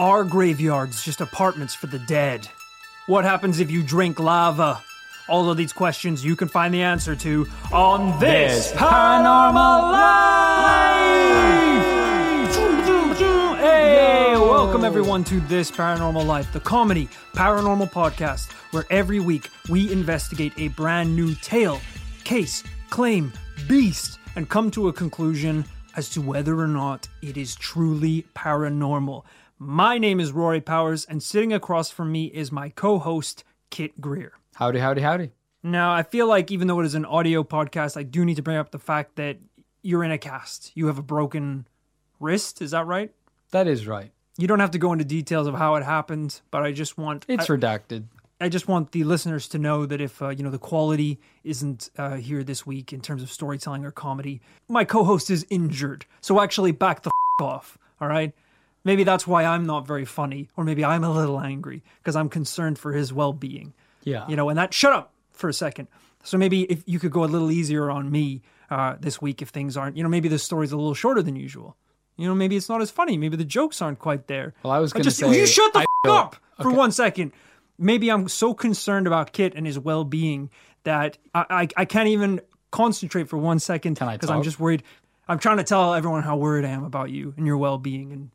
Are graveyards just apartments for the dead? What happens if you drink lava? All of these questions you can find the answer to on this Paranormal Life! Hey, welcome everyone to This Paranormal Life, the comedy paranormal podcast where every week we investigate a brand new tale, case, claim, beast, and come to a conclusion as to whether or not it is truly paranormal. My name is Rory Powers, and sitting across from me is my co host, Kit Greer. Howdy, howdy, howdy. Now, I feel like even though it is an audio podcast, I do need to bring up the fact that you're in a cast. You have a broken wrist, is that right? That is right. You don't have to go into details of how it happened, but I just want It's I, redacted. I just want the listeners to know that if uh, you know the quality isn't uh, here this week in terms of storytelling or comedy, my co-host is injured. So actually, back the f- off. All right. Maybe that's why I'm not very funny, or maybe I'm a little angry because I'm concerned for his well-being. Yeah. You know, and that shut up for a second. So maybe if you could go a little easier on me uh, this week, if things aren't, you know, maybe the story's a little shorter than usual. You know, maybe it's not as funny. Maybe the jokes aren't quite there. Well, I was gonna just say, you shut the I f- feel- up for okay. one second. Maybe I'm so concerned about Kit and his well-being that I I, I can't even concentrate for one second because I'm just worried. I'm trying to tell everyone how worried I am about you and your well-being, and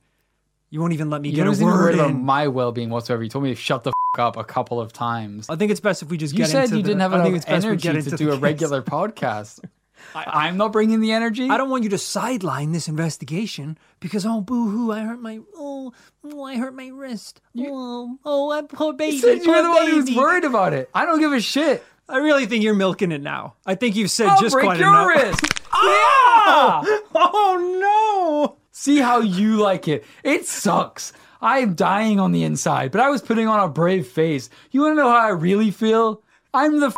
you won't even let me You get a word about in. my well-being whatsoever. You told me to shut the f- up a couple of times. I think it's best if we just You get said into you the- didn't have I enough it's best we energy to do a regular podcast. I, I'm not bringing the energy. I don't want you to sideline this investigation because oh boo hoo I hurt my oh, oh I hurt my wrist oh oh I poor baby You said you poor were the one who's worried about it. I don't give a shit. I really think you're milking it now. I think you've said I'll just break quite your enough. wrist. Yeah. Ah! Oh See how you like it. It sucks. I am dying on the inside, but I was putting on a brave face. You want to know how I really feel? I'm the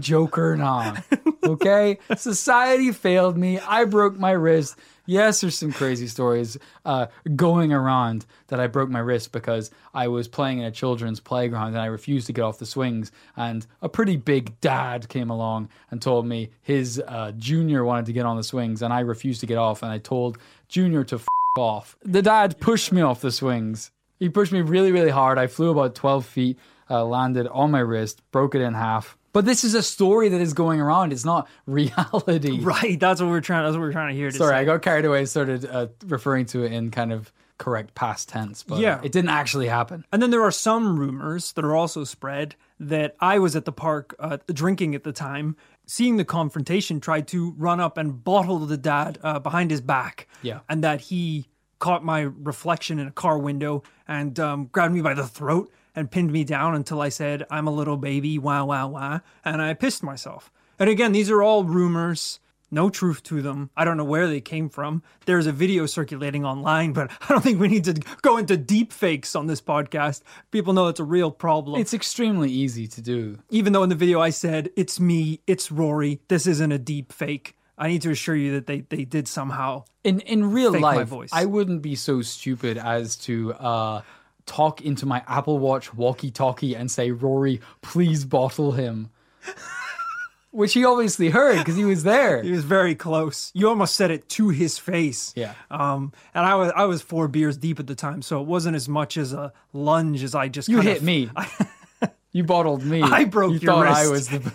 Joker now. Okay? Society failed me. I broke my wrist. Yes, there's some crazy stories uh, going around that I broke my wrist because I was playing in a children's playground and I refused to get off the swings. And a pretty big dad came along and told me his uh, junior wanted to get on the swings and I refused to get off. And I told junior to f- off. The dad pushed me off the swings. He pushed me really, really hard. I flew about 12 feet, uh, landed on my wrist, broke it in half. But this is a story that is going around. It's not reality. Right, that's what we're trying. That's what we're trying to hear. To Sorry, say. I got carried away. Started uh, referring to it in kind of correct past tense, but Yeah. it didn't actually happen. And then there are some rumors that are also spread that I was at the park uh, drinking at the time, seeing the confrontation, tried to run up and bottle the dad uh, behind his back. Yeah. And that he caught my reflection in a car window and um, grabbed me by the throat and pinned me down until I said, I'm a little baby, wah, wah, wah. And I pissed myself. And again, these are all rumors. No truth to them. I don't know where they came from. There's a video circulating online, but I don't think we need to go into deep fakes on this podcast. People know it's a real problem. It's extremely easy to do. Even though in the video I said, it's me, it's Rory, this isn't a deep fake. I need to assure you that they, they did somehow. In in real life. I wouldn't be so stupid as to uh, talk into my Apple Watch walkie-talkie and say, "Rory, please bottle him," which he obviously heard because he was there. He was very close. You almost said it to his face. Yeah. Um, and I was I was four beers deep at the time, so it wasn't as much as a lunge as I just You hit of- me. you bottled me. I broke you your thought I wrist. was the.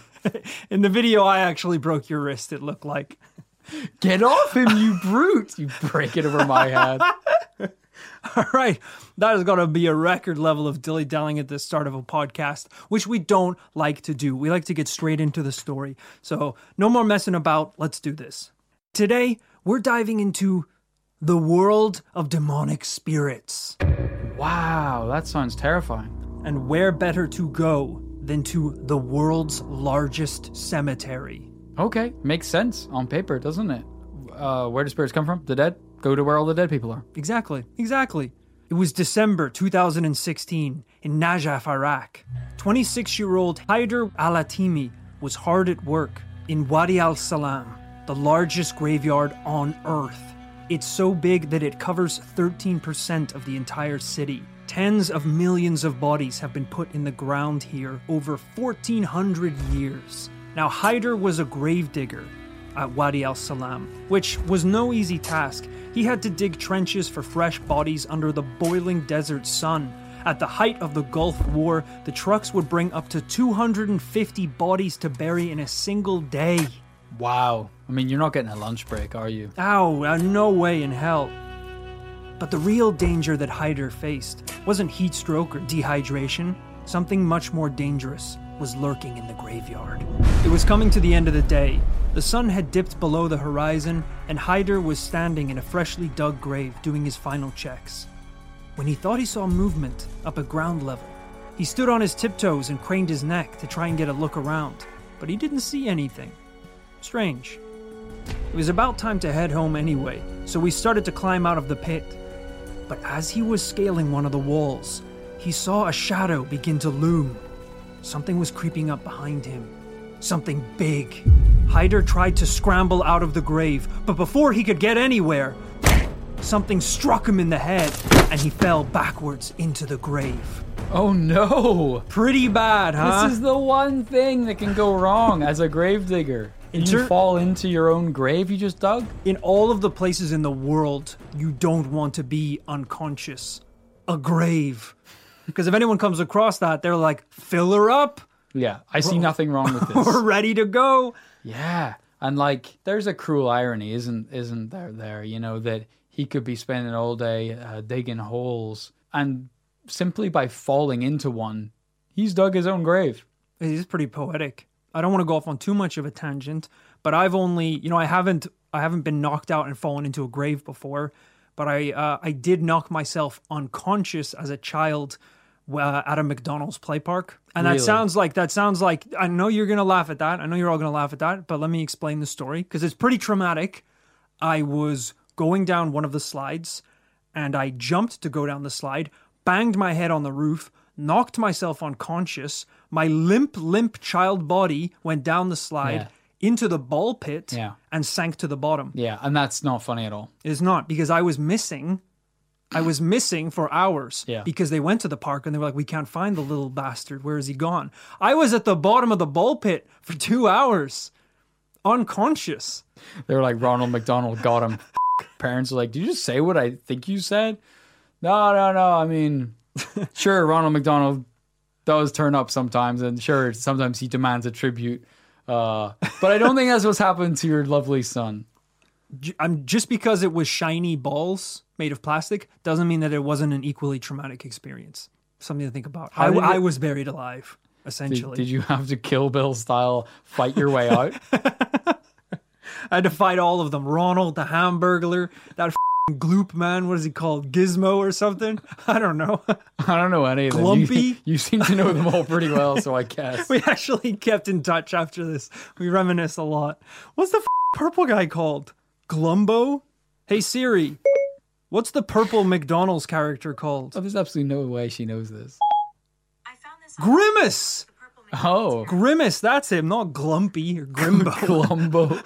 In the video, I actually broke your wrist. It looked like. Get off him, you brute! You break it over my head. All right, that has to be a record level of dilly dallying at the start of a podcast, which we don't like to do. We like to get straight into the story. So, no more messing about. Let's do this. Today, we're diving into the world of demonic spirits. Wow, that sounds terrifying. And where better to go than to the world's largest cemetery? Okay, makes sense on paper, doesn't it? Uh, where do spirits come from? The dead? Go to where all the dead people are. Exactly, exactly. It was December 2016 in Najaf, Iraq. 26 year old Haider Alatimi was hard at work in Wadi al Salam, the largest graveyard on earth. It's so big that it covers 13% of the entire city. Tens of millions of bodies have been put in the ground here over 1400 years. Now, Hyder was a gravedigger, at Wadi al Salam, which was no easy task. He had to dig trenches for fresh bodies under the boiling desert sun. At the height of the Gulf War, the trucks would bring up to 250 bodies to bury in a single day. Wow. I mean, you're not getting a lunch break, are you? Ow, uh, no way in hell. But the real danger that Hyder faced wasn't heat stroke or dehydration. Something much more dangerous was lurking in the graveyard. It was coming to the end of the day. The sun had dipped below the horizon, and Hyder was standing in a freshly dug grave doing his final checks. When he thought he saw movement up at ground level, he stood on his tiptoes and craned his neck to try and get a look around, but he didn't see anything. Strange. It was about time to head home anyway, so we started to climb out of the pit. But as he was scaling one of the walls, he saw a shadow begin to loom. Something was creeping up behind him. Something big. Hyder tried to scramble out of the grave, but before he could get anywhere, something struck him in the head and he fell backwards into the grave. Oh no! Pretty bad, huh? This is the one thing that can go wrong as a gravedigger. In you fall into your own grave you just dug? in all of the places in the world you don't want to be unconscious. A grave. Because if anyone comes across that, they're like, fill her up. Yeah, I see nothing wrong with this. We're ready to go. yeah. And like there's a cruel irony, isn't isn't there there, you know, that he could be spending all day uh, digging holes and simply by falling into one, he's dug his own grave. It is pretty poetic. I don't want to go off on too much of a tangent, but I've only, you know, I haven't, I haven't been knocked out and fallen into a grave before, but I, uh, I did knock myself unconscious as a child uh, at a McDonald's play park, and that sounds like that sounds like I know you're gonna laugh at that. I know you're all gonna laugh at that, but let me explain the story because it's pretty traumatic. I was going down one of the slides and I jumped to go down the slide, banged my head on the roof, knocked myself unconscious. My limp, limp child body went down the slide Yeah. into the ball pit Yeah. and sank to the bottom. Yeah, and that's not funny at all. It is not because I was missing. I was missing for hours Yeah. because they went to the park and they were like, "We can't find the little bastard. Where is he gone?" I was at the bottom of the ball pit for two hours, unconscious. They were like Ronald McDonald got him. Parents are like, "Did you just say what I think you said?" No, no, no. I mean, sure, Ronald McDonald does turn up sometimes, and sure, sometimes he demands a tribute. Uh, but I don't think that's what's happened to your lovely son. I'm just because it was shiny balls made of plastic doesn't mean that it wasn't an equally traumatic experience. Something to think about. I, did I was buried alive, essentially. did you have to Kill Bill style fight your way out? I had to fight all of them. Ronald, the Hamburglar, that f***ing Gloop man. What is he called? Gizmo or something? I don't know. I don't know any of them. You, Glumpy? you seem to know them all pretty well, so I guess. we actually kept in touch after this. We reminisce a lot. What's the f- purple guy called? Glumbo? Hey Siri, what's the purple McDonald's character called? Oh, there's absolutely no way she knows this. I found this Grimace! Oh, Grimace, that's him, not Glumpy or Grimbo. Columbo.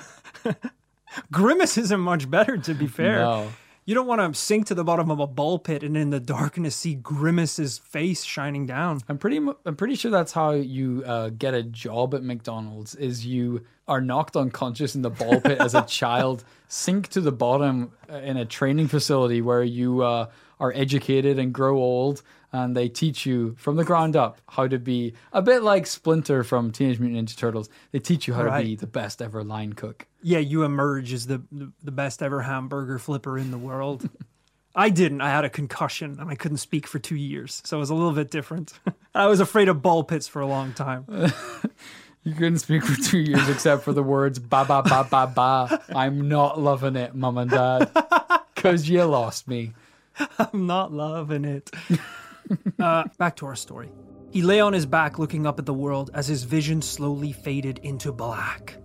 Grimace isn't much better, to be fair. No. You don't want to sink to the bottom of a ball pit and in the darkness see Grimace's face shining down. I'm pretty. I'm pretty sure that's how you uh, get a job at McDonald's. Is you are knocked unconscious in the ball pit as a child, sink to the bottom uh, in a training facility where you uh, are educated and grow old, and they teach you from the ground up how to be a bit like Splinter from Teenage Mutant Ninja Turtles. They teach you how to be the best ever line cook. Yeah, you emerge as the the best ever hamburger flipper in the world. I didn't. I had a concussion and I couldn't speak for two years, so it was a little bit different. I was afraid of ball pits for a long time. You couldn't speak for two years except for the words ba ba ba ba ba. I'm not loving it, mum and dad, because you lost me. I'm not loving it. uh, back to our story. He lay on his back looking up at the world as his vision slowly faded into black.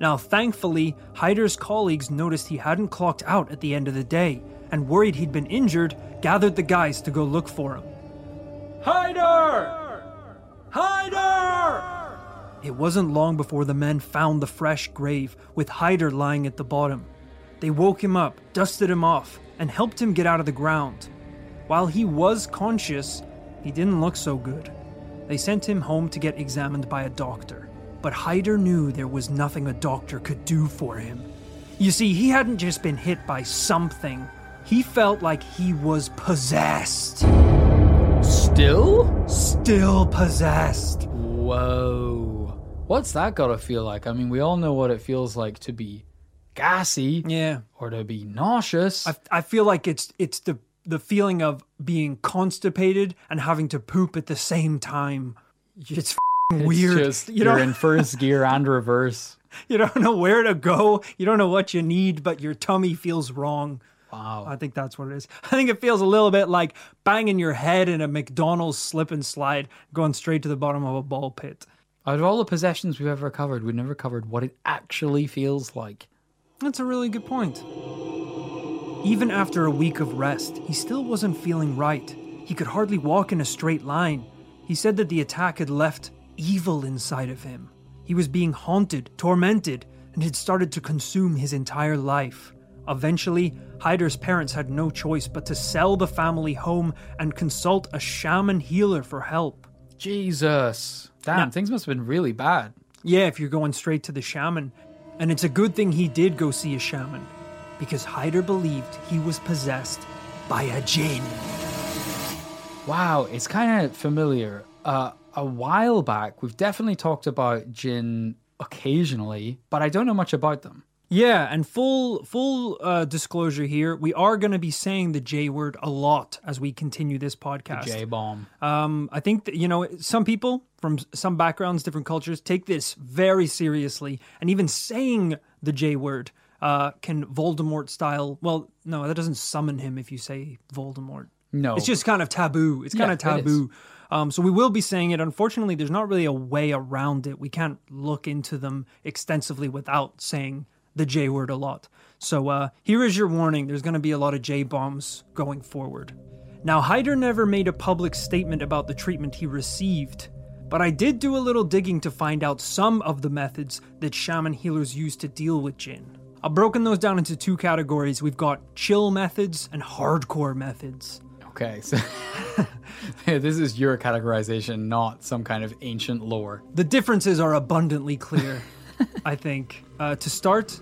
Now, thankfully, Hyder's colleagues noticed he hadn't clocked out at the end of the day and worried he'd been injured, gathered the guys to go look for him. Hyder! Hyder! It wasn't long before the men found the fresh grave with Hyder lying at the bottom. They woke him up, dusted him off, and helped him get out of the ground. While he was conscious, he didn't look so good. They sent him home to get examined by a doctor. but Hyder knew there was nothing a doctor could do for him. You see, he hadn't just been hit by something, he felt like he was possessed. Still? Still possessed. Whoa. What's that got to feel like? I mean, we all know what it feels like to be gassy Yeah. or to be nauseous. I, I feel like it's it's the the feeling of being constipated and having to poop at the same time. It's It's weird. just you you're in first gear and reverse. you don't know where to go. You don't know what you need, but your tummy feels wrong. Wow. I think that's what it is. I think it feels a little bit like banging your head in a McDonald's slip and slide, going straight to the bottom of a ball pit. Out of all the possessions we've ever covered, we've never covered what it actually feels like. That's a really good point. Even after a week of rest, he still wasn't feeling right. He could hardly walk in a straight line. He said that the attack had left evil inside of him. He was being haunted, tormented, and had started to consume his entire life. Eventually, Hyder's parents had no choice but to sell the family home and consult a shaman healer for help. Jesus. Damn, things must have been really bad. Yeah, if you're going straight to the shaman. And it's a good thing he did go see a shaman, because Hyder believed he was possessed by a jinn. Wow, it's kind of familiar. Uh, a while back, we've definitely talked about jinn occasionally, but I don't know much about them. Yeah, and full full uh, disclosure here, we are going to be saying the J word a lot as we continue this podcast. J bomb. Um, I think that you know some people from some backgrounds, different cultures, take this very seriously, and even saying the J word uh, can Voldemort style. Well, no, that doesn't summon him if you say Voldemort. No. It's just kind of taboo. It's kind Yeah, of taboo. Um, so we will be saying it. Unfortunately, there's not really a way around it. We can't look into them extensively without saying the J word a lot. So uh, here is your warning. There's going to be a lot of J bombs going forward. Now, Hyder never made a public statement about the treatment he received, but I did do a little digging to find out some of the methods that shaman healers use to deal with Jinn. I've broken those down into two categories. We've got chill methods and hardcore methods. Okay, so this is your categorization, not some kind of ancient lore. The differences are abundantly clear, I think. Uh, to start,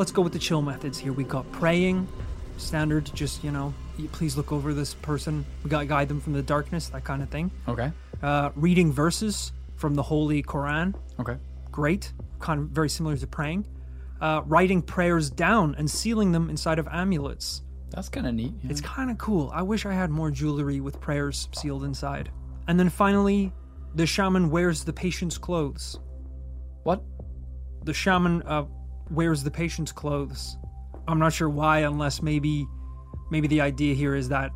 let's go with the chill methods here. We got praying, standard, just, you know, please look over this person. We got guide them from the darkness, that kind of thing. Okay, Uh, reading verses from the Holy Quran, okay. great, kind of very similar to praying. Uh, writing prayers down and sealing them inside of amulets. That's kind of neat. yeah. It's kind of cool. I wish I had more jewelry with prayers sealed inside. And then finally, the shaman wears the patient's clothes. What? the shaman uh, wears the patient's clothes. I'm not sure why, unless maybe maybe the idea here is that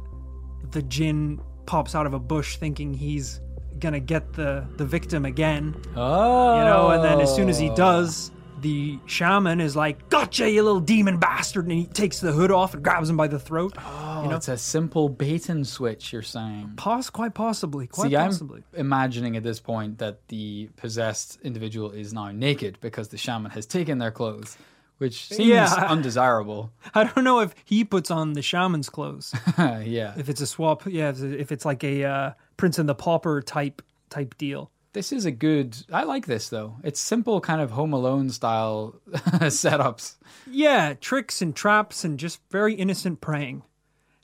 the jinn pops out of a bush thinking he's gonna get the the victim again, Oh. you know, and then as soon as he does, the shaman is like, "Gotcha, you little demon bastard!" and he takes the hood off and grabs him by the throat. Oh, it's a simple bait and switch, you're saying. Poss- quite possibly, quite See, possibly. I'm imagining at this point that the possessed individual is now naked because the shaman has taken their clothes, which seems Yeah. undesirable. I don't know if he puts on the shaman's clothes. yeah. if it's a swap, yeah, if if it's like a uh, Prince and the Pauper type type deal. This is a good. I like this though. It's simple, kind of Home Alone style setups. Yeah, tricks and traps and just very innocent praying.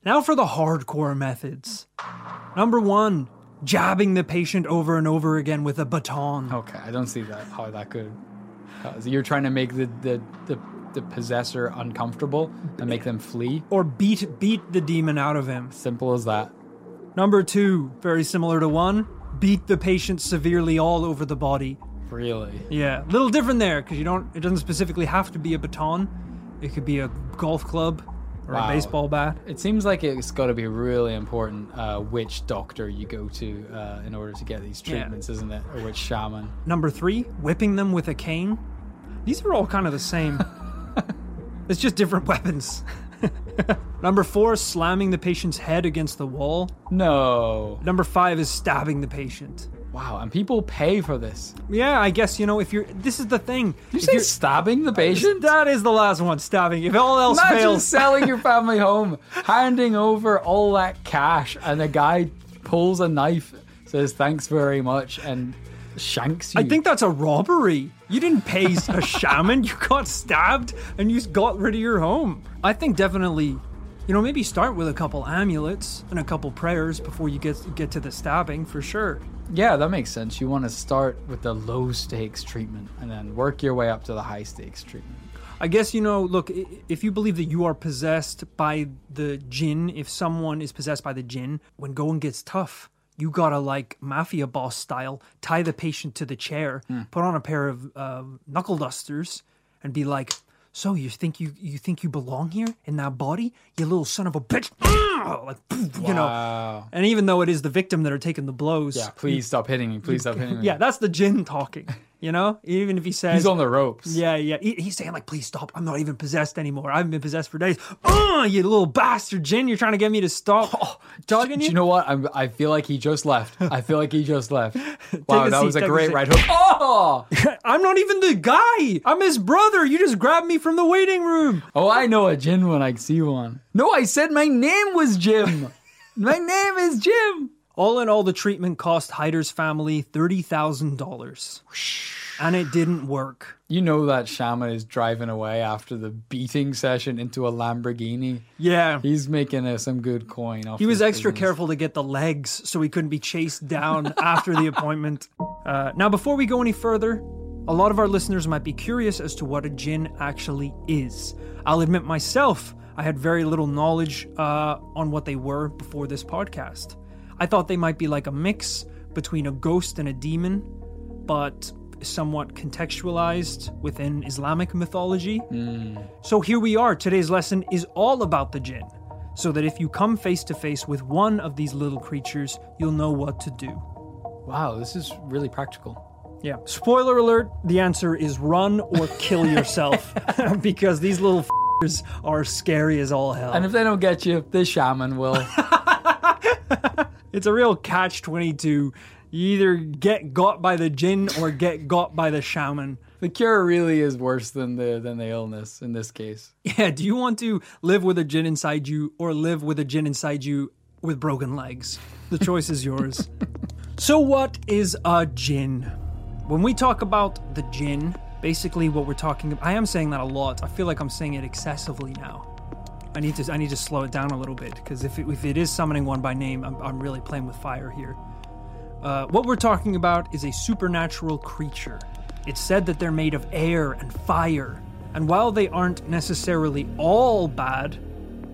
Now for the hardcore methods. Number one, jabbing the patient over and over again with a baton. Okay, I don't see that how that could. you're trying to make the, the the the possessor uncomfortable and make them flee. Or beat beat the demon out of him. Simple as that. Number two, very similar to one, beat the patient severely all over the body. Really. Yeah, a little different there because you don't. It doesn't specifically have to be a baton. It could be a golf club or Wow. a baseball bat. It seems like it's got to be really important uh, which doctor you go to uh, in order to get these Yeah. treatments, isn't it? Or which shaman. Number three, whipping them with a cane. These are all kind of the same. it's just different weapons. Number four, slamming the patient's head against the wall. No. Number five is stabbing the patient. Wow, and people pay for this. Yeah, I guess you know if you're. This is the thing. You If say you're- stabbing the patient? that is the last one, stabbing. If all else Imagine fails, selling your family home, handing over all that cash, and a guy pulls a knife, says thanks very much, and shanks you. I think that's a robbery. You didn't pay a shaman. You got stabbed and you got rid of your home. I think definitely, you know, maybe start with a couple amulets and a couple prayers before you get get to the stabbing for sure. Yeah, that makes sense. You want to start with the low stakes treatment and then work your way up to the high stakes treatment. I guess you know. Look, if you believe that you are possessed by the jinn, if someone is possessed by the jinn, when going gets tough, you gotta like mafia boss style tie the patient to the chair, put on a pair of uh, knuckle dusters, and be like, "So you think you you think you belong here in that body, you little son of a bitch?" like, poof, you know. And even though it is the victim that are taking the blows, Yeah, please stop hitting me. Please stop hitting me. yeah, that's the gin talking. You know, even if he says He's on the ropes. yeah, yeah. He, he's saying like, "Please stop! I'm not even possessed anymore. I haven't been possessed for days." Oh, you little bastard, Jin! You're trying to get me to stop oh, talking Do you. you know what? I'm, I feel like he just left. I feel like he just left. Wow, that seat, was a great right hook. Oh! I'm not even the guy. I'm his brother. You just grabbed me from the waiting room. Oh, I know a Jin when I see one. No, I said my name was Jim. my name is Jim. All in all, the treatment cost Hyder's family thirty thousand dollars, and it didn't work. You know that shaman is driving away after the beating session into a Lamborghini. Yeah. He's making uh, some good coin off He was extra business. careful to get the legs so he couldn't be chased down after the appointment. Uh, now, before we go any further, a lot of our listeners might be curious as to what a jinn actually is. I'll admit myself, I had very little knowledge uh, on what they were before this podcast. I thought they might be like a mix between a ghost and a demon, but somewhat contextualized within Islamic mythology. Hmm. So here we are. Today's lesson is all about the jinn, so that if you come face to face with one of these little creatures, you'll know what to do. Wow, this is really practical. Yeah. Spoiler alert, the answer is run or kill yourself because these little f***ers are scary as all hell. And if they don't get you, the shaman will. it's a real catch 22. You either get got by the jinn or get got by the shaman. the cure really is worse than the than the illness in this case. Yeah, do you want to live with a jinn inside you or live with a jinn inside you with broken legs? The choice is yours. So, what is a jinn? When we talk about the jinn, basically what we're talking about, I am saying that a lot. I feel like I'm saying it excessively now. I need to I need to slow it down a little bit because if it, if it is summoning one by name, I'm, I'm really playing with fire here. Uh, what we're talking about is a supernatural creature. It's said that they're made of air and fire, and while they aren't necessarily all bad,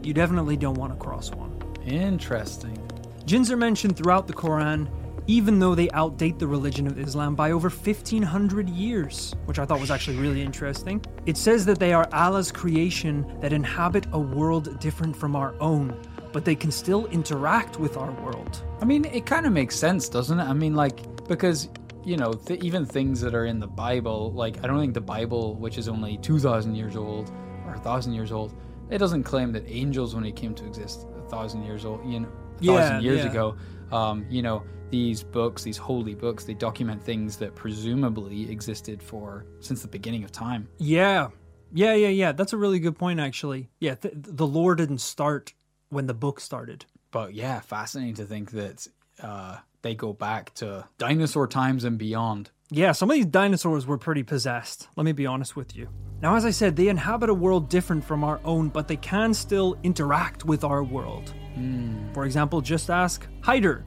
you definitely don't want to cross one. Interesting. Jinns are mentioned throughout the Quran, even though they outdate the religion of Islam by over 1500 years, which I thought was actually really interesting. It says that they are Allah's creation that inhabit a world different from our own, but they can still interact with our world. I mean, it kind of makes sense, doesn't it? I mean, like because you know, th- even things that are in the Bible, like I don't think the Bible, which is only two thousand years old or a thousand years old, it doesn't claim that angels, when they came to exist, a thousand years old, you know, a Yeah, thousand years yeah. ago. Um, you know, these books, these holy books, they document things that presumably existed for since the beginning of time. Yeah. Yeah, yeah, yeah. That's a really good point, actually. Yeah, th- the lore didn't start when the book started. But yeah, fascinating to think that uh, they go back to dinosaur times and beyond. Yeah, some of these dinosaurs were pretty possessed, let me be honest with you. Now, as I said, they inhabit a world different from our own, but they can still interact with our world. Hmm. For example, just ask Hyder.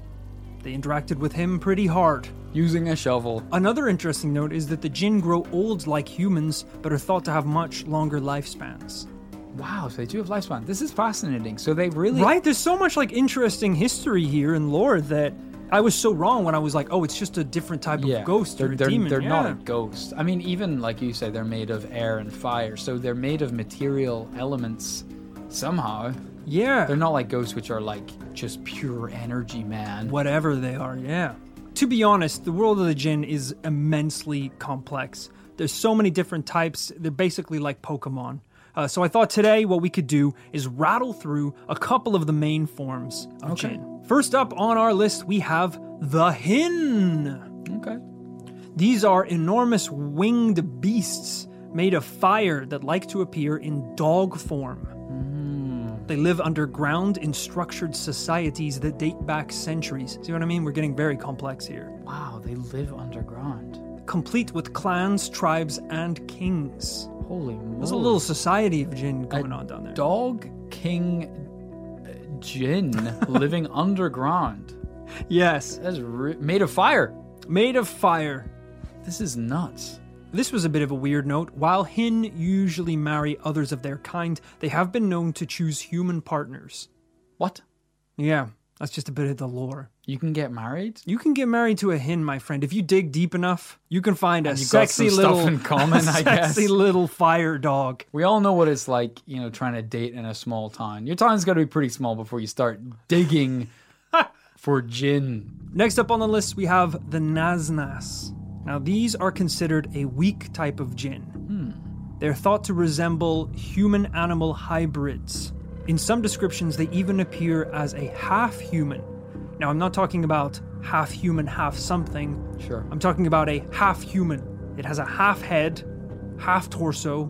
They interacted with him pretty hard. Using a shovel. Another interesting note is that the jinn grow old like humans, but are thought to have much longer lifespans. Wow, so they do have lifespan. This is fascinating. So they really Right? There's so much like interesting history here and lore that I was so wrong when I was like, oh, it's just a different type yeah, of ghost they're, or they're, demon. They're not Yeah. a ghost. I mean, even like you say, they're made of air and fire. So they're made of material elements somehow. Yeah. They're not like ghosts, which are like just pure energy, man. whatever they are, yeah. To be honest, the world of the jinn is immensely complex. There's so many different types, they're basically like Pokemon. Uh, so I thought today what we could do is rattle through a couple of the main forms of Okay. jinn. First up on our list, we have the Hin. Okay. These are enormous winged beasts made of fire that like to appear in dog form. Mm. They live underground in structured societies that date back centuries. See what I mean? We're getting very complex here. Wow, they live underground. Complete with clans, tribes, and kings. Holy moly. There's a little society of jinn going on down there. dog king Jin living underground. Yes. That's re- made of fire. Made of fire. This is nuts. This was a bit of a weird note. While Hin usually marry others of their kind, they have been known to choose human partners. What? Yeah, that's just a bit of the lore. You can get married? You can get married to a Hin, my friend. If you dig deep enough, you can find a sexy little in common, a I guess. sexy little fire dog. We all know what it's like, you know, trying to date in a small town. Your town's got to be pretty small before you start digging for jinn. Next up on the list, we have the Nasnas. Now, these are considered a weak type of jinn. Hmm. They're thought to resemble human animal hybrids. In some descriptions, they even appear as a half human. Now, I'm not talking about half human, half something. Sure. I'm talking about a half human. It has a half head, half torso,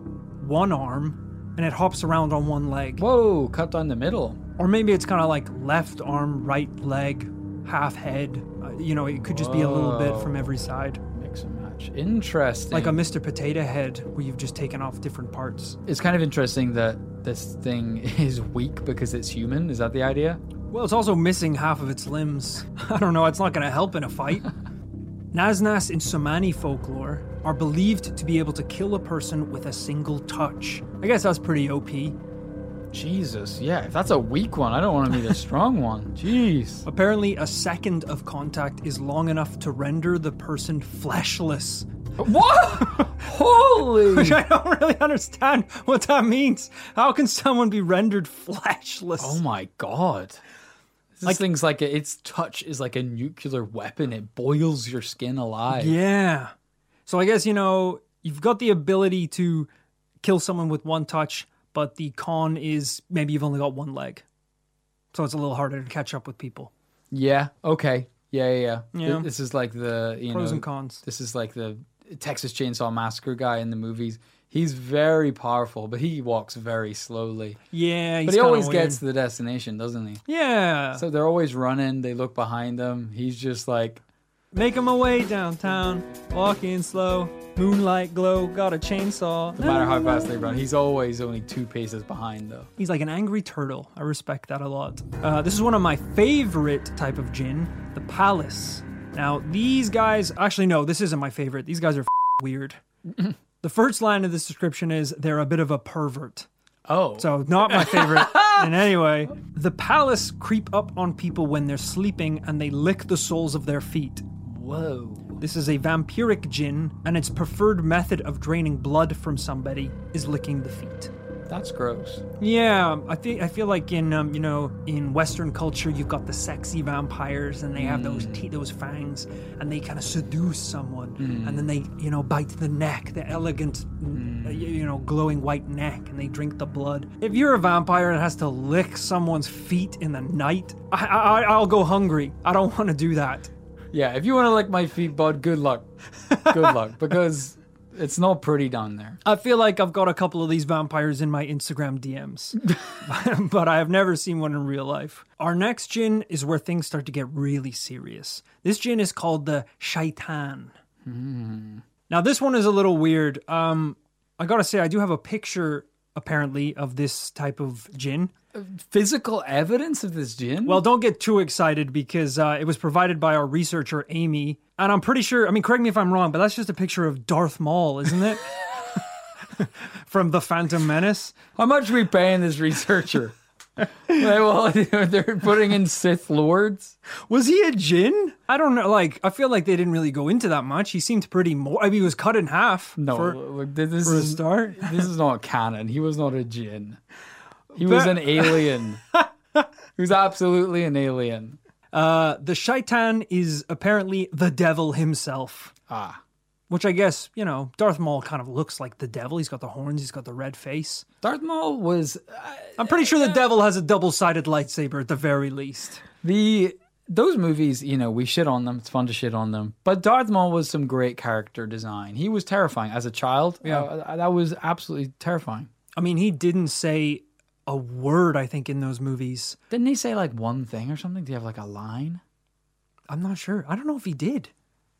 one arm, and it hops around on one leg. Whoa, cut down the middle. Or maybe it's kind of like left arm, right leg, half head. Uh, you know, it could just be a little bit from every side. Mix and match. Interesting. Like a Mr. Potato Head where you've just taken off different parts. it's kind of interesting that this thing is weak because it's human. Is that the idea? Well, it's also missing half of its limbs. I don't know, it's not going to help in a fight. Nasnas in Somani folklore are believed to be able to kill a person with a single touch. I guess that's pretty OP. Jesus, yeah. If that's a weak one, I don't want to meet a strong one. Jeez. Apparently, a second of contact is long enough to render the person fleshless. What? Holy. Which I don't really understand what that means. How can someone be rendered fleshless? Oh my god. Like- thing's like a, its touch is like a nuclear weapon. It boils your skin alive. Yeah. So I guess, you know, you've got the ability to kill someone with one touch, but the con is maybe you've only got one leg. So it's a little harder to catch up with people. Yeah. Okay. Yeah. Yeah. yeah. Yeah. This is like the you Pros know. and cons. This is like the Texas Chainsaw Massacre guy in the movies. He's very powerful, but he walks very slowly. Yeah, he's but he always weird. gets to the destination, doesn't he? Yeah. So they're always running. They look behind them. He's just like, Make my way downtown, walking slow, moonlight glow, got a chainsaw. no matter how fast they run, he's always only two paces behind, though. He's like an angry turtle. I respect that a lot. Uh, this is one of my favorite type of jinn, the Palis. Now, these guys, actually, no, this isn't my favorite. These guys are f- weird. the first line of this description is they're a bit of a pervert. Oh, So, not my favorite and anyway. The Palis creep up on people when they're sleeping and they lick the soles of their feet. whoa. This is a vampiric jinn, and its preferred method of draining blood from somebody is licking the feet. That's gross. Yeah, I think I feel like in um, you know in Western culture you've got the sexy vampires and they have those teeth, those fangs, and they kind of seduce someone, and then they you know bite the neck, the elegant, uh, you you know glowing white neck, and they drink the blood. If you're a vampire and has to lick someone's feet in the night, I, I I'll go hungry. I don't want to do that. Yeah, if you want to lick my feet, bud, good luck. Good luck, because it's not pretty down there. I feel like I've got a couple of these vampires in my Instagram DMs, but I have never seen one in real life. Our next jinn is where things start to get really serious. This jinn is called the Shaitan. Now, this one is a little weird. Um, I gotta say, I do have a picture apparently of this type of jinn. Physical evidence of this jinn? Well, don't get too excited because uh, it was provided by our researcher Amy, and I'm pretty sure. I mean, correct me if I'm wrong, but that's just a picture of Darth Maul, isn't it? From the Phantom Menace. how much are we paying this researcher? Like, well, they're putting in Sith lords. Was he a Jin? I don't know. Like, I feel like they didn't really go into that much. He seemed pretty more. I mean, he was cut in half. No, for, look, this for a is start. this is not canon. He was not a djinn. He was an alien. he was absolutely an alien. Uh, the Shaitan is apparently the devil himself. Ah. Which I guess you know, Darth Maul kind of looks like the devil. He's got the horns. He's got the red face. Darth Maul was I'm pretty sure the devil has a double-sided lightsaber at the very least. the those movies, you know, we shit on them. It's fun to shit on them. But Darth Maul was some great character design. He was terrifying as a child. Yeah. uh, that was absolutely terrifying. I mean, he didn't say a word, I think, in those movies. Didn't he say like one thing or something? Do you have like a line? I'm not sure. I don't know if he did.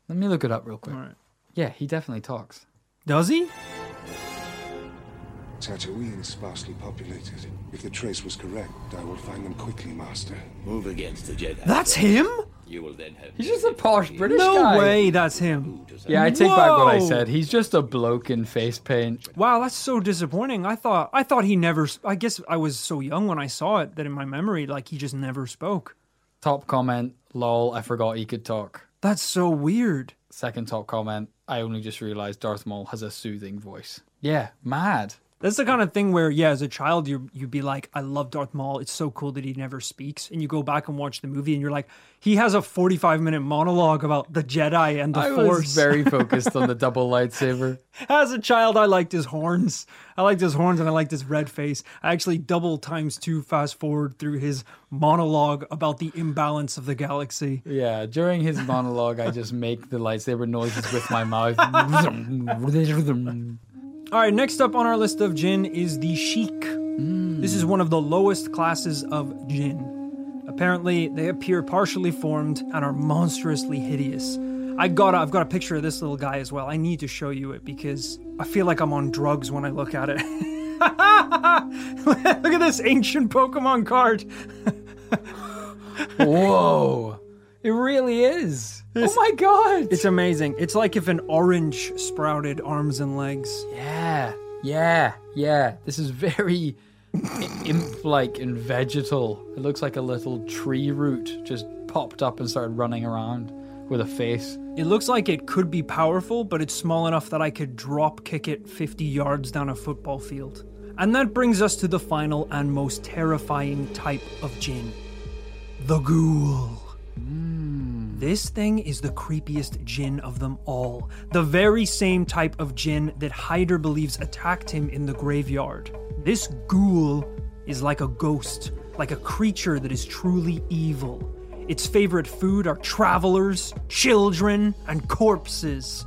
Let me look it up real quick. All right. Yeah, he definitely talks. Does he? Tatooine is sparsely populated. If the trace was correct, I will find them quickly, Master. Move against the Jedi. That's him? You will then have. He's just a posh British No guy. way that's him. Yeah, I take back what I said. He's just a bloke in face paint. Wow, that's so disappointing. I thought I thought he never I guess I was so young when I saw it that in my memory like he just never spoke. Top comment, lol, I forgot he could talk. That's so weird. Second top comment, I only just realized Darth Maul has a soothing voice. Yeah, mad. That's the kind of thing where, yeah, as a child, you you'd be like, "I love Darth Maul. It's so cool that he never speaks." And you go back and watch the movie, and you're like, "He has a 45 minute monologue about the Jedi and the I Force." was very focused on the double lightsaber. As a child, I liked his horns. I liked his horns, and I liked his red face. I actually double times two fast forward through his monologue about the imbalance of the galaxy. Yeah, during his monologue, I just make the lightsaber noises with my mouth. All right, next up on our list of jinn is the Sheik. This is one of the lowest classes of jinn. Apparently, they appear partially formed and are monstrously hideous. I got, I've got a picture of this little guy as well. I need to show you it because I feel like I'm on drugs when I look at it. look at this ancient Pokemon card. Whoa. It really is. Oh my god. It's amazing. It's like if an orange sprouted arms and legs. yeah, yeah, yeah. This is very imp like and vegetal. It looks like a little tree root just popped up and started running around with a face. It looks like it could be powerful, but it's small enough that I could drop kick it 50 yards down a football field. And that brings us to the final and most terrifying type of jinn the ghoul. Hmm. This thing is the creepiest jinn of them all. The very same type of jinn that Hyder believes attacked him in the graveyard. This ghoul is like a ghost, like a creature that is truly evil. Its favorite food are travelers, children, and corpses.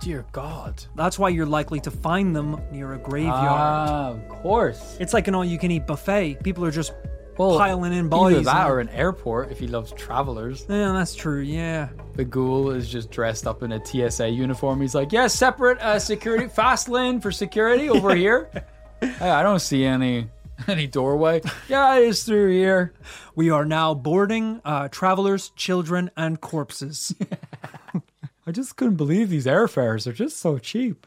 Dear God. That's why you're likely to find them near a graveyard. Ah, of course. it's like an all you can eat buffet. People are just Well, piling in Either bodies. that and- or an airport if he loves travelers. yeah, that's true. Yeah. The ghoul is just dressed up in a TSA uniform. He's like, yeah, separate uh, security, fast lane for security over here. Hey, I don't see any any doorway. Yeah, it is through here. We are now boarding uh, travelers, children, and corpses. I just couldn't believe these airfares are just so cheap.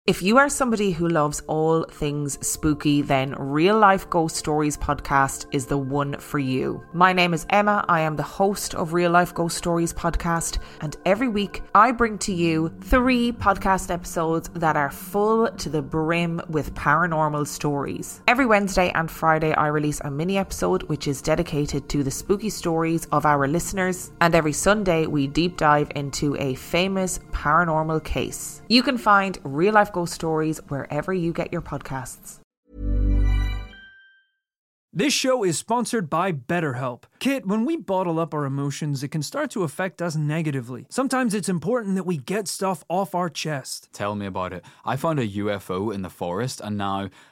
If you are somebody who loves all things spooky, then Real Life Ghost Stories podcast is the one for you. My name is Emma. I am the host of Real Life Ghost Stories podcast, and every week I bring to you three podcast episodes that are full to the brim with paranormal stories. Every Wednesday and Friday, I release a mini episode which is dedicated to the spooky stories of our listeners, and every Sunday we deep dive into a famous paranormal case. You can find Real Life Ghost Stories wherever you get your podcasts. This show is sponsored by BetterHelp. Kit, when we bottle up our emotions, it can start to affect us negatively. Sometimes it's important that we get stuff off our chest. Tell me about it. I found a UFO in the forest, and now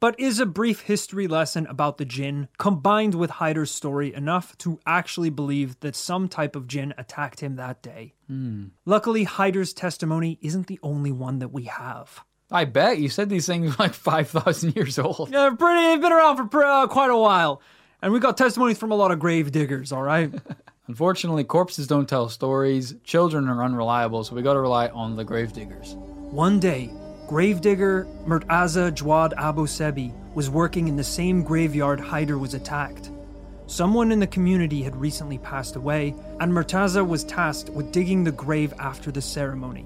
But is a brief history lesson about the jinn, combined with Hyder's story, enough to actually believe that some type of jinn attacked him that day? Luckily, Hyder's testimony isn't the only one that we have. I bet you said these things were like 5,000 years old. Yeah, pretty. They've been around for uh, quite a while, and we got testimonies from a lot of grave diggers. All right. Unfortunately, corpses don't tell stories, children are unreliable, so we gotta rely on the gravediggers. One day, gravedigger Murtaza Jawad Abu Sebi was working in the same graveyard Hyder was attacked. Someone in the community had recently passed away, and Murtaza was tasked with digging the grave after the ceremony.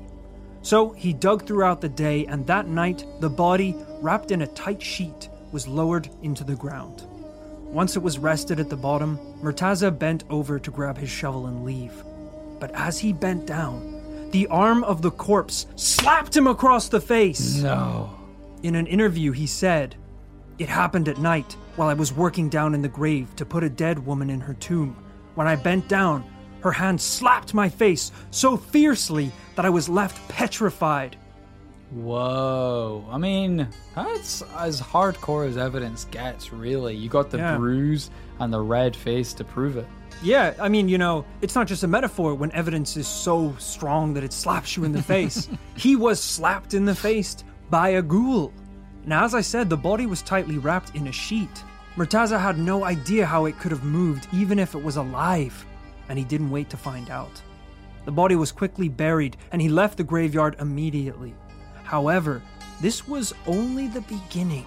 So he dug throughout the day, and that night, the body, wrapped in a tight sheet, was lowered into the ground. Once it was rested at the bottom, Murtaza bent over to grab his shovel and leave. But as he bent down, the arm of the corpse slapped him across the face. No. In an interview, he said, It happened at night while I was working down in the grave to put a dead woman in her tomb. When I bent down, her hand slapped my face so fiercely that I was left petrified. Whoa. I mean, that's as hardcore as evidence gets, really. You got the Yeah. bruise and the red face to prove it. Yeah, I mean, you know, it's not just a metaphor when evidence is so strong that it slaps you in the face. he was slapped in the face by a ghoul. Now, as I said, the body was tightly wrapped in a sheet. Murtaza had no idea how it could have moved, even if it was alive, and he didn't wait to find out. The body was quickly buried, and he left the graveyard immediately. However, this was only the beginning.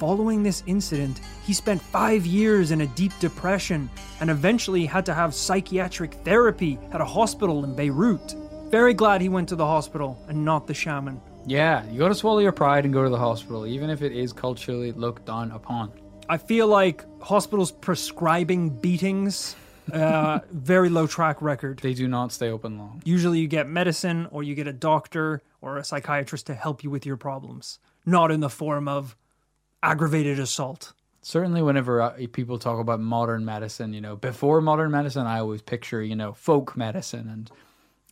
Following this incident, he spent five years in a deep depression and eventually had to have psychiatric therapy at a hospital in Beirut. Very glad he went to the hospital and not the shaman. Yeah, you gotta swallow your pride and go to the hospital, even if it is culturally looked down upon. I feel like hospitals prescribing beatings, uh, very low track record. They do not stay open long. Usually you get medicine or you get a doctor or a psychiatrist to help you with your problems, not in the form of aggravated assault. Certainly, whenever uh, people talk about modern medicine, you know, before modern medicine, I always picture, you know, folk medicine and,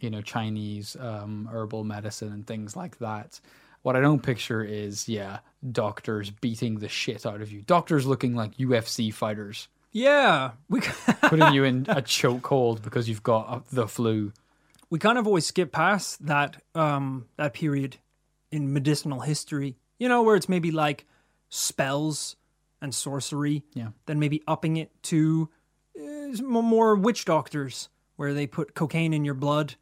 you know, Chinese um, herbal medicine and things like that. What I don't picture is, yeah, doctors beating the shit out of you. Doctors looking like UFC fighters, Yeah, we putting you in a chokehold because you've got uh, the flu. we kind of always skip past that um that period in medicinal history. You know, where it's maybe like spells and sorcery. Yeah. Then maybe upping it to uh, more witch doctors, where they put cocaine in your blood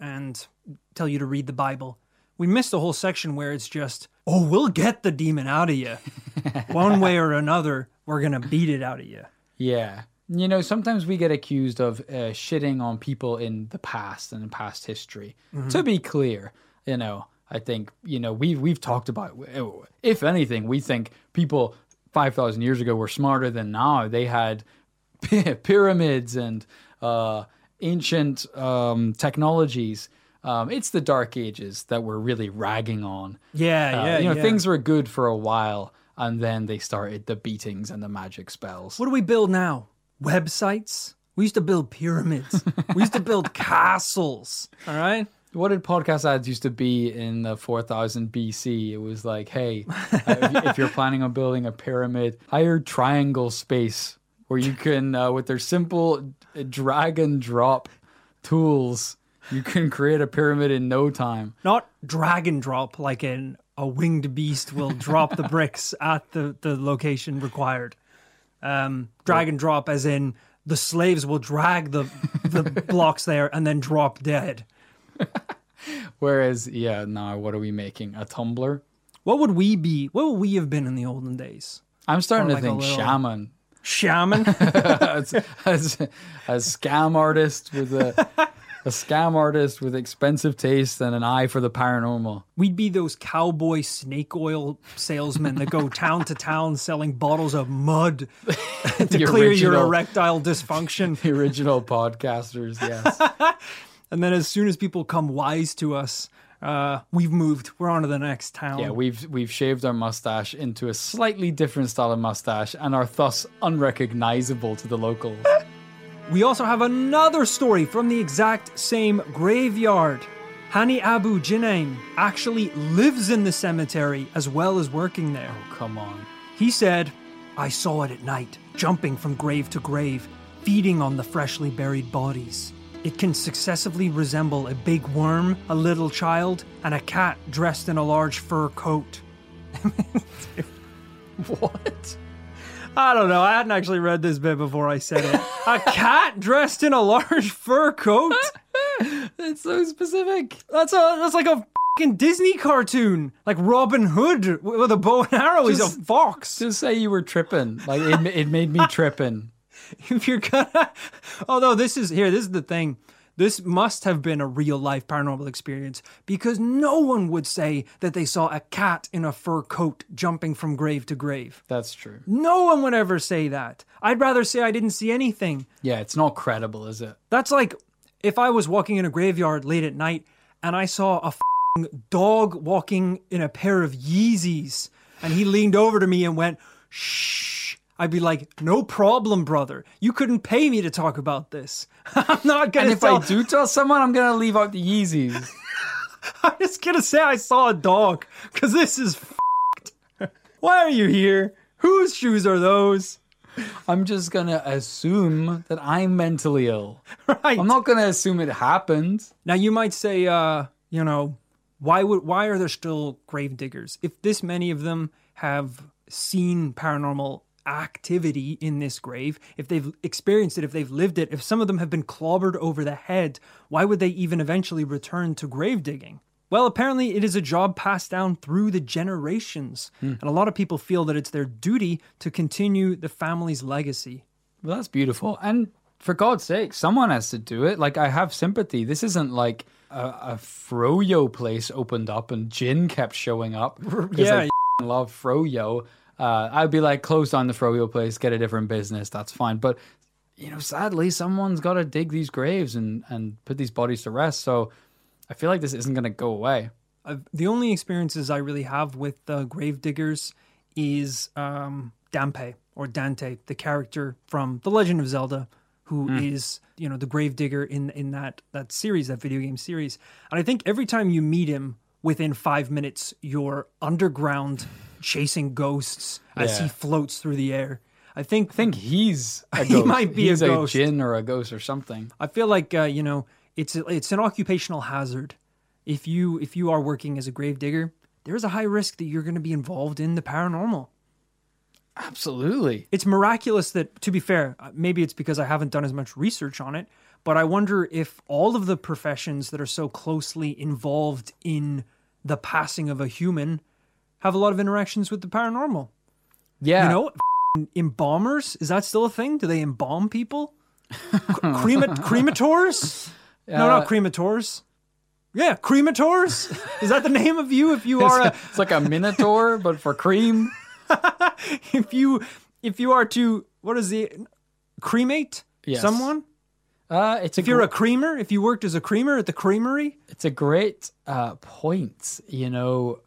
and tell you to read the Bible. We missed a whole section where it's just, oh, we'll get the demon out of you. One way or another, we're going to beat it out of you. Yeah. You know, sometimes we get accused of uh, shitting on people in the past and in past history. To be clear, you know, I think, you know, we've, we've talked about, if anything, we think people 5,000 years ago were smarter than now. They had pyramids and uh, ancient um, technologies. Um, it's the dark ages that we're really ragging on. Yeah, Uh, yeah, you know, yeah. things were good for a while, and then they started the beatings and the magic spells. What do we build now? Websites? We used to build pyramids. we used to build castles. All right? What did podcast ads used to be in the 4000 BC? It was like, hey, uh, if, if you're planning on building a pyramid, hire Triangle Space, where you can, uh, with their simple drag and drop tools, you can create a pyramid in no time. Not drag and drop like in a winged beast will drop the bricks at the, the location required. Um, drag and drop as in the slaves will drag the the blocks there and then drop dead. Whereas, yeah, now what are we making? A Tumblr? What would we be? What would we have been in the olden days? I'm starting to like think little- shaman. Shaman? as, as a scam artist with a a scam artist with expensive taste and an eye for the paranormal. We'd be those cowboy snake oil salesmen that go town to town selling bottles of mud to clear your erectile dysfunction. The original podcasters, yes. And then as soon as people come wise to us, Uh, we've moved. We're on to the next town. Yeah, we've we've shaved our mustache into a slightly different style of mustache and are thus unrecognizable to the locals. We also have another story from the exact same graveyard. Hani Abu Jinain actually lives in the cemetery as well as working there. Oh, come on. He said, I saw it at night, jumping from grave to grave, feeding on the freshly buried bodies. It can successively resemble a big worm, a little child, and a cat dressed in a large fur coat. What? I don't know. I hadn't actually read this bit before I said it. a cat dressed in a large fur coat? It's so specific. That's a that's like a fucking Disney cartoon, like Robin Hood with a bow and arrow. He's a Just- fox. Just say you were tripping. Like it, it made me tripping. if you're gonna although this is here this is the thing. This must have been a real life paranormal experience because no one would say that they saw a cat in a fur coat jumping from grave to grave. That's true. no one would ever say that. I'd rather say i didn't see anything. Yeah, it's not credible, is it? that's like if i was walking in a graveyard late at night and i saw a f***ing dog walking in a pair of yeezys and he leaned over to me and went shh I'd be like, no problem, brother. You couldn't pay me to talk about this. I'm not gonna And if tell. I do tell someone, I'm gonna leave out the Yeezys. I'm just gonna say I saw a dog because this is f***ed. Why are you here? Whose shoes are those? I'm just gonna assume that I'm mentally ill. Right. I'm not gonna assume it happened. Now you might say, uh, you know, why would why are there still grave diggers? If this many of them have seen paranormal activity in this grave, if they've experienced it, if they've lived it, if some of them have been clobbered over the head, why would they even eventually return to grave digging? Well, apparently it is a job passed down through the generations, hmm. and a lot of people feel that it's their duty to continue the family's legacy. Well, that's beautiful. And for God's sake, someone has to do it. Like, I have sympathy. This isn't like a, a Froyo place opened up and jinn kept showing up. Yeah. I love Froyo. Uh, I'd be like, close on the Froyo place, get a different business. That's fine. But, you know, sadly, someone's got to dig these graves and, and put these bodies to rest. So I feel like this isn't going to go away. I've, the only experiences I really have with uh, grave diggers is um, Dampe or Dante, the character from The Legend of Zelda, who is you know the grave digger in in that that series, that video game series. And I think every time you meet him, within five minutes, you're underground chasing ghosts as Yeah. he floats through the air. I think I think he's a He might be a he's ghost. jinn or a ghost or something. I feel like uh, you know it's it's an occupational hazard. If you if you are working as a grave digger, there is a high risk that you're going to be involved in the paranormal. Absolutely. It's miraculous that, to be fair, uh, maybe it's because I haven't done as much research on it, but I wonder if all of the professions that are so closely involved in the passing of a human have a lot of interactions with the paranormal. Yeah. You know, embalmers is that still a thing? Do they embalm people? Crema- cremators? no, Uh, not cremators. Yeah, cremators. Is that the name of you if you are a, it's like a minotaur, but for cream. if you if you are to what is the cremate Yes. someone? Uh, it's a If you're gr- a creamer, if you worked as a creamer at the creamery, it's a great uh, point. You know,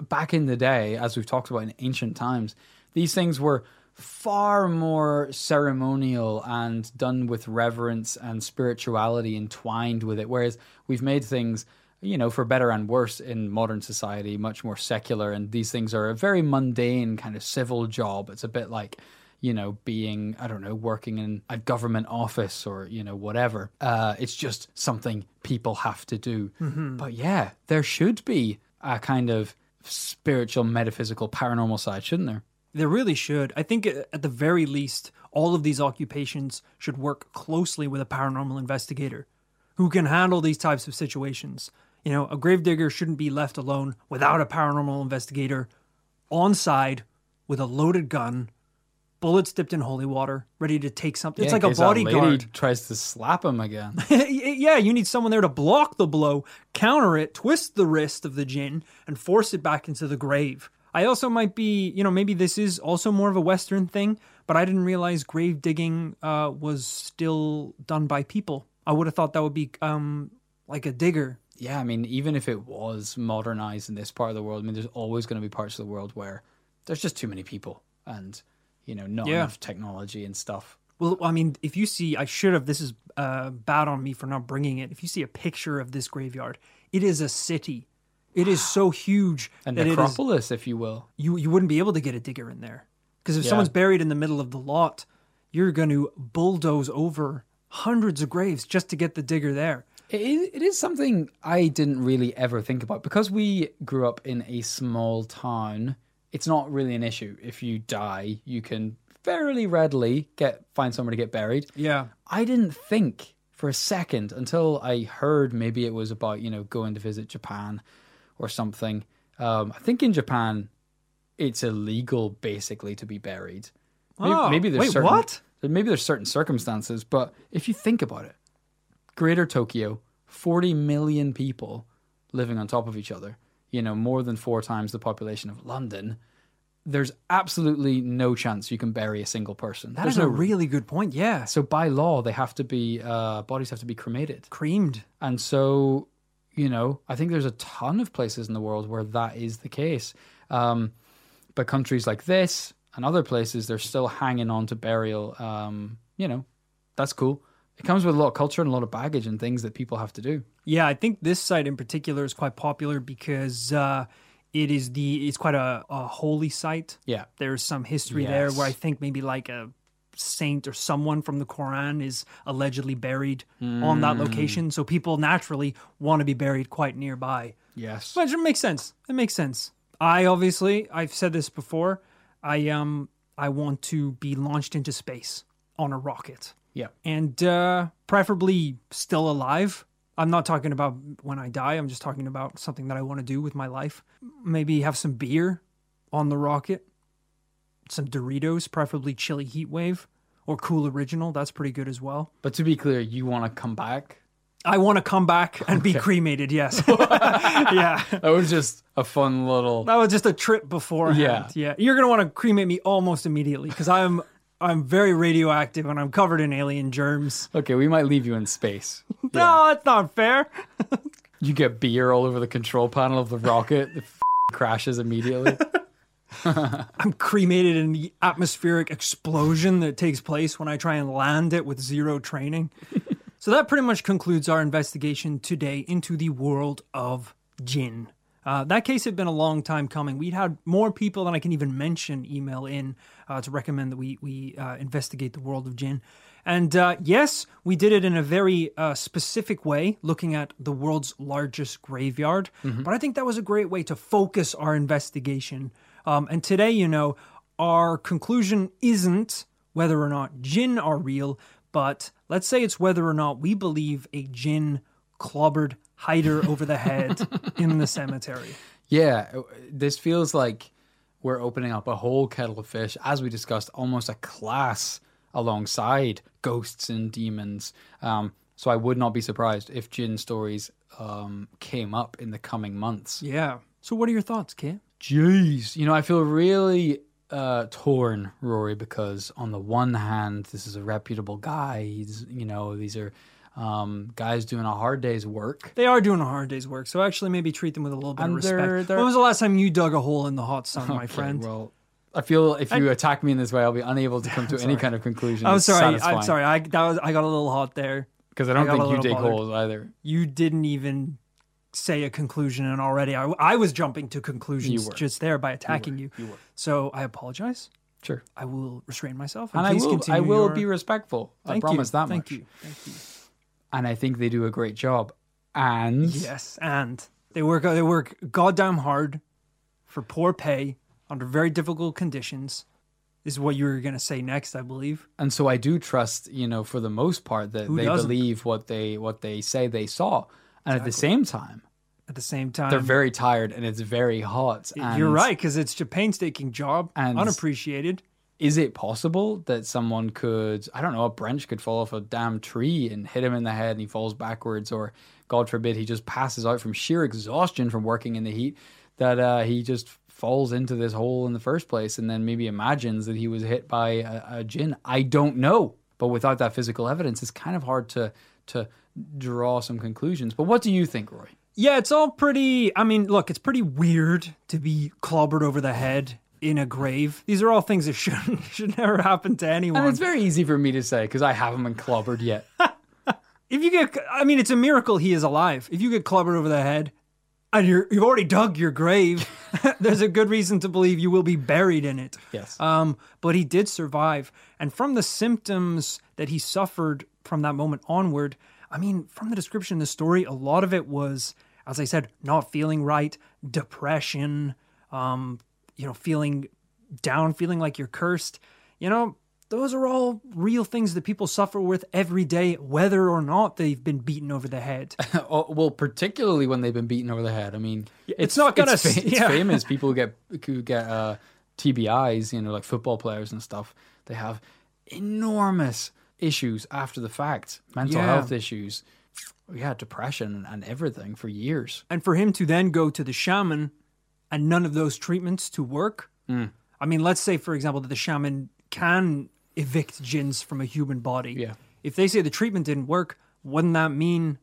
back in the day, as we've talked about in ancient times, these things were far more ceremonial and done with reverence and spirituality entwined with it. Whereas we've made things, you know, for better and worse in modern society, much more secular. And these things are a very mundane kind of civil job. It's a bit like, you know, being, I don't know, working in a government office or, you know, whatever. Uh, it's just something people have to do. But yeah, there should be a kind of spiritual, metaphysical, paranormal side, shouldn't there? there really should. I think uh, at the very least, all of these occupations should work closely with a paranormal investigator who can handle these types of situations. You know, a gravedigger shouldn't be left alone without a paranormal investigator on side with a loaded gun, bullets dipped in holy water, ready to take something. it's like a case that lady bodyguard. tries to slap him again. yeah, you need someone there to block the blow, counter it, twist the wrist of the jinn, and force it back into the grave. I also might be, you know, maybe this is also more of a Western thing, but I didn't realize grave digging uh, was still done by people. I would have thought that would be um, like a digger, yeah, I mean, even if it was modernized in this part of the world, I mean, there's always going to be parts of the world where there's just too many people and, you know, not Yeah. enough technology and stuff. Well, I mean, if you see, I should have. This is uh, bad on me for not bringing it. If you see a picture of this graveyard, it is a city. It is so huge A it is, necropolis, if you will. you you wouldn't be able to get a digger in there because if Yeah. someone's buried in the middle of the lot, you're going to bulldoze over hundreds of graves just to get the digger there. It is, it is something I didn't really ever think about because we grew up in a small town. It's not really an issue. If you die, you can fairly readily get find somewhere to get buried. Yeah, I didn't think for a second until I heard maybe it was about you know going to visit Japan or something. Um, I think in Japan, it's illegal basically to be buried. Maybe, Oh, maybe there's wait, certain, what? Maybe there's certain circumstances, but if you think about it, Greater Tokyo, 40 million people living on top of each other. You know, more than four times the population of London. There's absolutely no chance you can bury a single person. that There's is a no really good point. Yeah, so by law, they have to be uh, bodies have to be cremated, creamed. and so you know I think there's a ton of places in the world where that is the case. Um, but countries like this and other places, they're still hanging on to burial. Um, you know, that's cool. It comes with a lot of culture and a lot of baggage and things that people have to do. Yeah, I think this site in particular is quite popular because uh, it is the it's quite a, a holy site. Yeah. There's some history there where I think maybe like a saint or someone from the Quran is allegedly buried on that location. So people naturally want to be buried quite nearby. Yes. Which makes sense. It makes sense. I obviously I've said this before. I um I want to be launched into space on a rocket Yeah. and uh, preferably still alive. I'm not talking about when I die. I'm just talking about something that I want to do with my life. Maybe have some beer on the rocket, some Doritos, preferably chili heat wave or cool original. That's pretty good as well. But to be clear, you want to come back? I want to come back and be cremated. Yes, yeah. That was just a fun little. That was just a trip beforehand. Yeah. yeah. You're gonna want to cremate me almost immediately because I'm I'm very radioactive and I'm covered in alien germs. Okay, we might leave you in space. No, that's not fair. You get beer all over the control panel of the rocket. It f- crashes immediately. I'm cremated in the atmospheric explosion that takes place when I try and land it with zero training. so that pretty much concludes our investigation today into the world of jinn. Uh, that case had been a long time coming. We'd had more people than I can even mention email in uh, to recommend that we we uh, investigate the world of jinn. And uh, yes, we did it in a very uh, specific way, looking at the world's largest graveyard. But I think that was a great way to focus our investigation. Um, and today, you know, our conclusion isn't whether or not jinn are real, but let's say it's whether or not we believe a jinn clobbered Hyder over the head in the cemetery. Yeah, this feels like we're opening up a whole kettle of fish, as we discussed, almost a class alongside ghosts and demons. Um, so I would not be surprised if jinn stories um, came up in the coming months. Yeah. So, what are your thoughts, Kim? Jeez, you know, I feel really uh, torn, Rory, because on the one hand, this is a reputable guy. He's, you know, these are um, guys doing a hard day's work. They are doing a hard day's work, so actually maybe treat them with a little bit And of they're- respect. they're- When was the last time you dug a hole in the hot sun, my Okay, friend? Well, I feel if you attack me in this way, I'll be unable to come to any kind of conclusion. I'm sorry. I'm sorry. I that was I got a little hot there. because I I don't got a think you little dig bothered. holes either. You didn't even say a conclusion, and already I, I was jumping to conclusions You were. just there by attacking you. You were. So I apologize. Sure, I will restrain myself. and I please will. continue I will your- be respectful. I Thank promise you. that Thank much. you. Thank you. And I think they do a great job. And Yes, and they work they work goddamn hard for poor pay under very difficult conditions. Is what you were going to say next, I believe. and so I do trust, you know, for the most part, that Who they doesn't? believe what they what they say they saw, and at the same time, At the same time, they're very tired and it's very hot. And You're right because it's a painstaking job, And- unappreciated. Is it possible that someone could, I don't know, a branch could fall off a damn tree and hit him in the head and he falls backwards, or God forbid, he just passes out from sheer exhaustion from working in the heat, that uh, he just falls into this hole in the first place and then maybe imagines that he was hit by a, a jinn? I don't know. But without that physical evidence, it's kind of hard to to draw some conclusions. But what do you think, Roy? Yeah, it's all pretty. I mean, look, it's pretty weird to be clobbered over the head in a grave. These are all things that should should never happen to anyone. And it's very easy for me to say because I haven't been clobbered yet. if you get, I mean, it's a miracle he is alive. If you get clobbered over the head, and you're, you've already dug your grave, there's a good reason to believe you will be buried in it. Yes. Um, but he did survive, and from the symptoms that he suffered from that moment onward, I mean, from the description of the story, a lot of it was, as I said, not feeling right, depression, um, you know, feeling down, feeling like you're cursed. You know, those are all real things that people suffer with every day, whether or not they've been beaten over the head. Oh, well, particularly when they've been beaten over the head. I mean, it's not gonna It's, fa- s- it's famous. People who get who get uh, TBIs, you know, like football players and stuff. They have enormous issues after the fact, mental Yeah. health issues. Yeah, depression and everything for years. and for him to then go to the shaman and none of those treatments to work. Mm. I mean, let's say, for example, that the shaman can evict jinns from a human body. Yeah. If they say the treatment didn't work, wouldn't that mean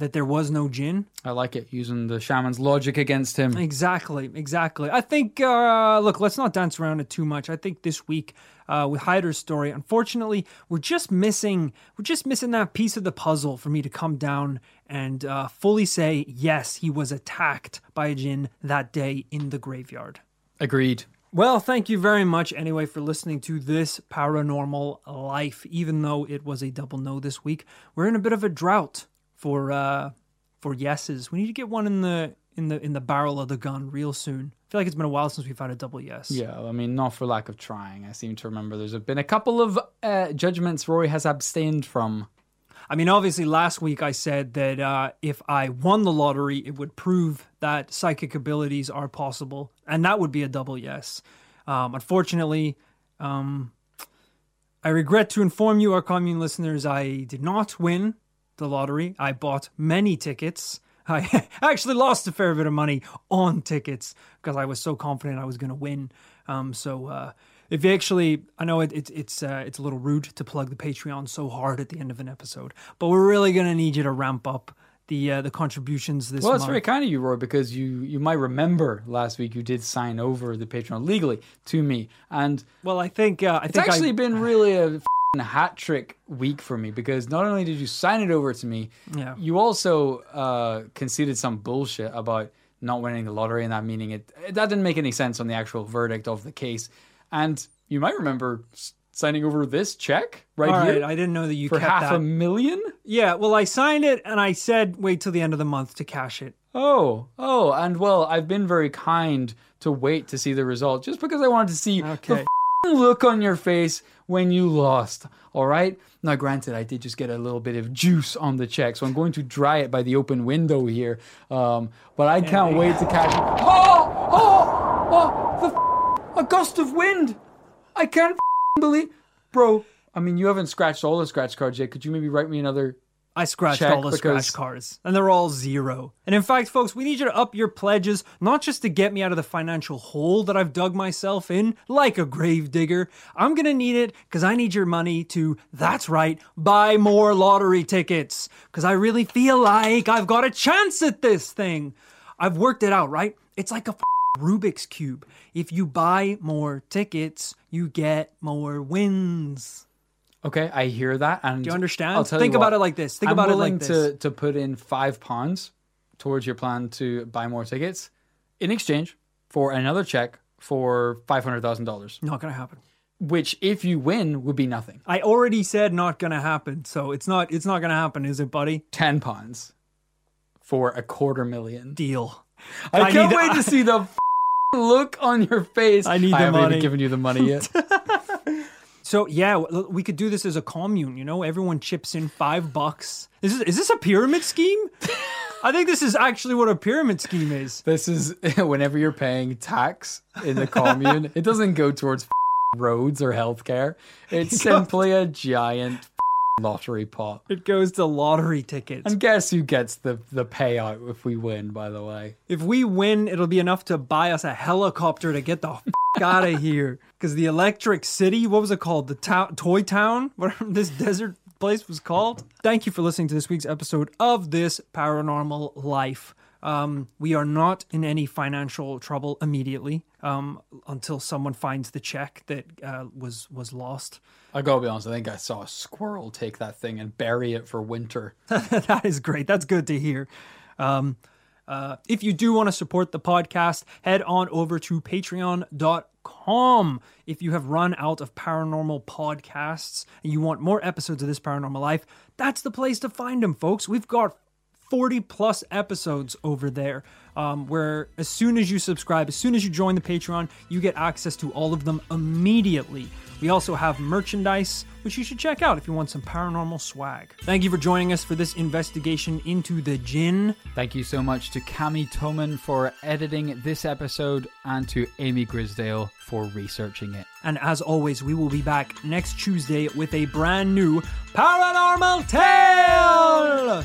that there was no jinn? I like it using the shaman's logic against him. Exactly, exactly. I think, uh, look, let's not dance around it too much. I think this week uh, with Hyder's story, unfortunately, we're just missing, we're just missing that piece of the puzzle for me to come down and uh, fully say, yes, he was attacked by a jinn that day in the graveyard. Agreed. Well, thank you very much anyway for listening to this paranormal life. Even though it was a double no this week, we're in a bit of a drought for uh for yeses. We need to get one in the in the in the barrel of the gun real soon. I feel like it's been a while since we've had a double yes. Yeah, I mean, not for lack of trying. I seem to remember there's been a couple of uh, judgments Rory has abstained from. I mean, obviously, last week I said that uh, if I won the lottery, it would prove that psychic abilities are possible, and that would be a double yes. Um, unfortunately, um, I regret to inform you, our commune listeners, I did not win the lottery. I bought many tickets. I actually lost a fair bit of money on tickets because I was so confident I was going to win. Um, so uh, if you actually, I know it, it, it's uh, it's a little rude to plug the Patreon so hard at the end of an episode, but we're really going to need you to ramp up the uh, the contributions this month. Well, it's month. very kind of you, Roy, because you you might remember last week you did sign over the Patreon legally to me, and well, I think uh, I it's think actually I, been really a hat trick week for me because not only did you sign it over to me, Yeah. you also uh, conceded some bullshit about not winning the lottery and that meaning it that didn't make any sense on the actual verdict of the case, and you might remember signing over this check right here I didn't know that you for kept half that. a million. yeah, well, I signed it and I said wait till the end of the month to cash it. Oh, oh, and well, I've been very kind to wait to see the result just because I wanted to see Okay. the look on your face when you lost. All right. Now, granted, I did just get a little bit of juice on the check, so I'm going to dry it by the open window here. Um, but I can't wait to catch. Oh, oh, oh! The f- a gust of wind. I can't believe, bro. I mean, you haven't scratched all the scratch cards yet. Could you maybe write me another? I scratched all the because- scratch cards, and they're all zero. And in fact, folks, we need you to up your pledges, not just to get me out of the financial hole that I've dug myself in, like a grave digger. I'm gonna need it because I need your money to, that's right, buy more lottery tickets. Because I really feel like I've got a chance at this thing. I've worked it out, right? It's like a f- Rubik's Cube. If you buy more tickets, you get more wins. Okay, I hear that. And Do you understand? I'll tell Think about what, it like this. Think I'm about it like to this. to put in five pounds towards your plan to buy more tickets in exchange for another check for five hundred thousand dollars. Not gonna happen. Which, if you win, would be nothing. I already said not gonna happen, so it's not it's not gonna happen, is it, buddy? Ten pounds for a quarter million. Deal. I, I can't wait to see the look on your face. I need the I haven't money. even given you the money yet. So yeah, we could do this as a commune. You know, everyone chips in five bucks. Is this, is this a pyramid scheme? I think this is actually what a pyramid scheme is. This is whenever you're paying tax in the commune, it doesn't go towards roads or healthcare. It's simply a giant lottery pot. It goes to lottery tickets. And guess who gets the, the payout if we win, by the way? If we win, it'll be enough to buy us a helicopter to get the f- out of here. Because the Electric City, what was it called? The town, Toy Town, whatever this desert place was called. Thank you for listening to this week's episode of This Paranormal Life. Um, we are not in any financial trouble immediately um, until someone finds the check that uh, was was lost. I gotta be honest, I think I saw a squirrel take that thing and bury it for winter. that is great. That's good to hear. Um, uh, if you do want to support the podcast, head on over to patreon.com. If you have run out of paranormal podcasts and you want more episodes of this paranormal life, that's the place to find them, folks. We've got 40 plus episodes over there um, where as soon as you subscribe as soon as you join the patreon you get access to all of them immediately. We also have merchandise which you should check out if you want some paranormal swag. Thank you for joining us for this investigation into the jinn. Thank you so much to Cami Toman for editing this episode and to Amy Grisdale for researching it. and as always we will be back next tuesday with a brand new paranormal tale